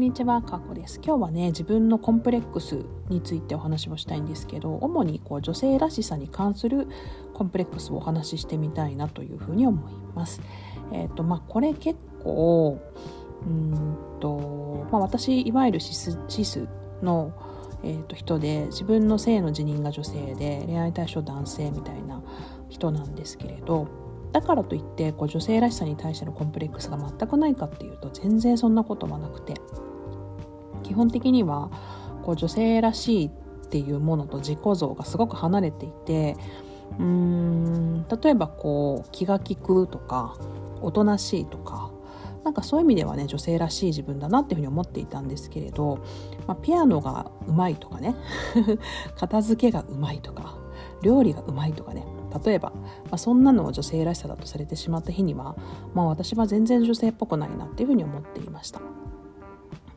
んにちは、かこです。今日はね、自分のコンプレックスについてお話をしたいんですけど、主にこう女性らしさに関するコンプレックスをお話ししてみたいなというふうに思います。えっ、ー、と、まあ、これ結構、うんと、まあ、私、いわゆるシスシスの、えー、と人で、自分の性の自認が女性で、恋愛対象男性みたいな人なんですけれど、だからといってこう女性らしさに対してのコンプレックスが全くないかっていうと全然そんなことはなくて。基本的にはこう女性らしいっていうものと自己像がすごく離れていてうーん例えばこう気が利くとかおとなしいとかなんかそういう意味ではね女性らしい自分だなっていうふうに思っていたんですけれど、まあ、ピアノがうまいとかね 片付けがうまいとか料理がうまいとかね例えば、まあ、そんなのを女性らしさだとされてしまった日には、まあ、私は全然女性っぽくないなっていうふうに思っていました。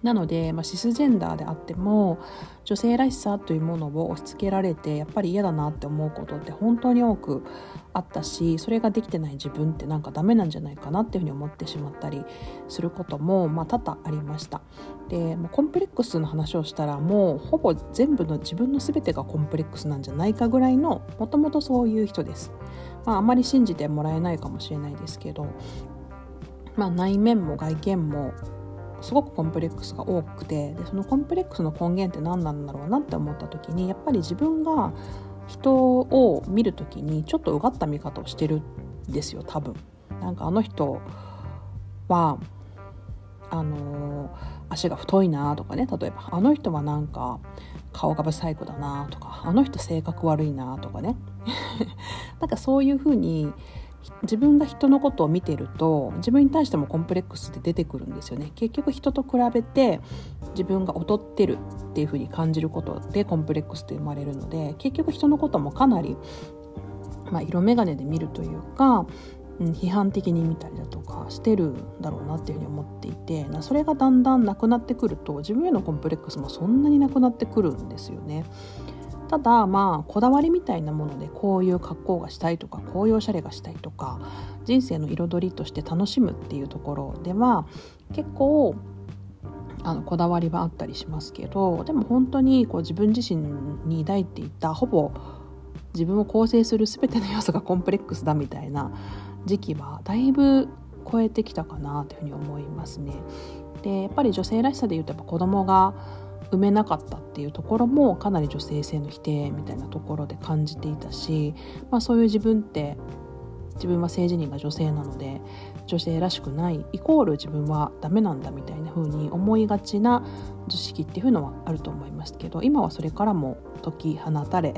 なので、まあ、シスジェンダーであっても女性らしさというものを押し付けられてやっぱり嫌だなって思うことって本当に多くあったしそれができてない自分ってなんかダメなんじゃないかなっていうふうに思ってしまったりすることも、まあ、多々ありました。で、まあ、コンプレックスの話をしたらもうほぼ全部の自分の全てがコンプレックスなんじゃないかぐらいのもともとそういう人です、まあ、あまり信じてもらえないかもしれないですけどまあ、内面も外見もすごくコンプレックスが多くてでそのコンプレックスの根源って何なんだろうなって思った時にやっぱり自分が人を見る時にちょっとうがった見方をしてるんですよ多分。なんかあの人はあの足が太いなとかね例えばあの人はなんか顔がブサイクだなとかあの人性格悪いなとかね なんかそういうふうに自分が人のことを見てると自分に対してもコンプレックスって出てくるんですよね結局人と比べて自分が劣ってるっていうふうに感じることでコンプレックスって生まれるので結局人のこともかなり、まあ、色眼鏡で見るというか、うん、批判的に見たりだとかしてるんだろうなっていうふうに思っていてそれがだんだんなくなってくると自分へのコンプレックスもそんなになくなってくるんですよね。ただまあこだわりみたいなものでこういう格好がしたいとかこういうおしゃれがしたいとか人生の彩りとして楽しむっていうところでは結構あのこだわりはあったりしますけどでも本当にこう自分自身に抱いていたほぼ自分を構成する全ての要素がコンプレックスだみたいな時期はだいぶ超えてきたかなというふうに思いますね。でやっぱり女性らしさで言うとやっぱ子供が埋めなかったっていうところもかなり女性性の否定みたいなところで感じていたし、まあ、そういう自分って自分は性自認が女性なので女性らしくないイコール自分はダメなんだみたいな風に思いがちな図式っていうのはあると思いますけど今はそれからも解き放たれ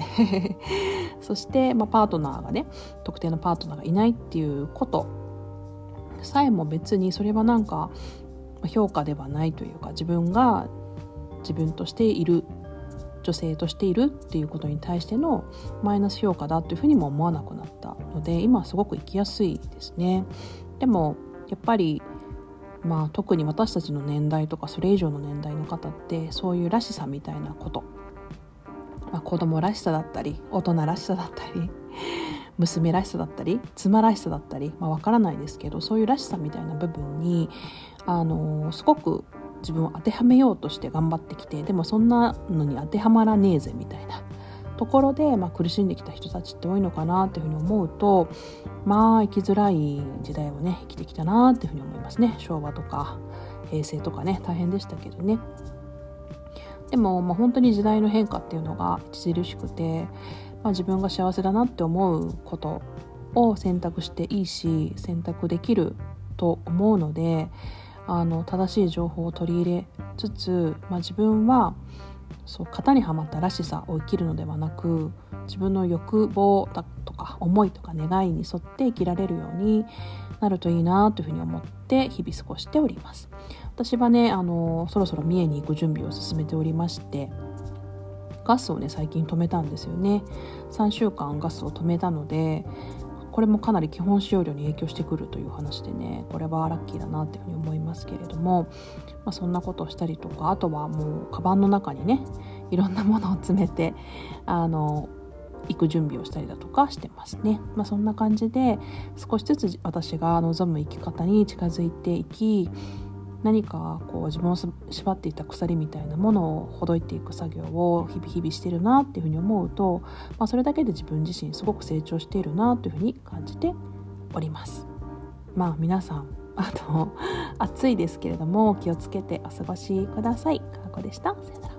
そして、まあ、パートナーがね特定のパートナーがいないっていうことさえも別にそれはなんか評価ではないというか自分が自分としている女性としているっていうことに対してのマイナス評価だというふうにも思わなくなったので今はすごく生きやすいですね。でもやっぱりまあ特に私たちの年代とかそれ以上の年代の方ってそういうらしさみたいなこと、まあ、子供らしさだったり大人らしさだったり 娘らしさだったり妻らしさだったり、まあ、分からないですけどそういうらしさみたいな部分にあのすごく自分を当てはめようとして頑張ってきてでもそんなのに当てはまらねえぜみたいな。ところで、まあ、苦しんできた人たちって多いのかなっていうふうに思うとまあ生きづらい時代をね生きてきたなっていうふうに思いますね。昭和とか平成とかね大変でしたけどね。でも、まあ、本当に時代の変化っていうのが著しくて、まあ、自分が幸せだなって思うことを選択していいし選択できると思うのであの正しい情報を取り入れつつ、まあ、自分はそう型にはまったらしさを生きるのではなく自分の欲望だとか思いとか願いに沿って生きられるようになるといいなというふうに思って日々過ごしております。私はねあのそろそろ三重に行く準備を進めておりましてガスをね最近止めたんですよね。3週間ガスを止めたのでこれもかなり基本使用量に影響してくるという話でねこれはラッキーだなっていうふうに思いますけれども、まあ、そんなことをしたりとかあとはもうカバンの中にねいろんなものを詰めてあの行く準備をしたりだとかしてますね。まあ、そんな感じで少しずつ私が望む生き方に近づいていき何かこう自分を縛っていた鎖みたいなものをほどいていく作業を日々日々してるなっていうふうに思うと、まあ、それだけで自分自身すごく成長しているなというふうに感じております。まあ皆さんあと 暑いですけれども気をつけてお過ごしください。かこでした。さよなら。